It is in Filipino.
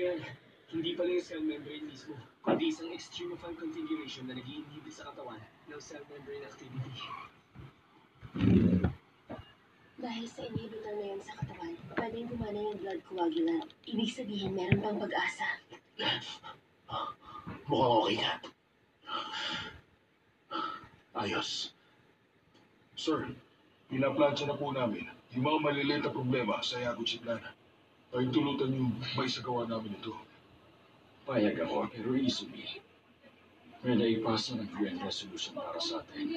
Yan. Hindi pala yung cell membrane mismo, kundi isang extremophile configuration na nag inhibit sa katawan ng cell membrane activity. Dahil sa inhibitor na yun sa katawan, pwedeng gumana yung blood coagulant. Ibig sabihin, meron pang pag-asa. Mukhang okay na. Ayos. Sir, pinaplansya na po namin yung mga maliliit na problema sa Yaguchi Plan. Ay tulutan yung may sagawa namin ito. Payag ako, pero easily. May naipasa ng UN resolution para sa atin.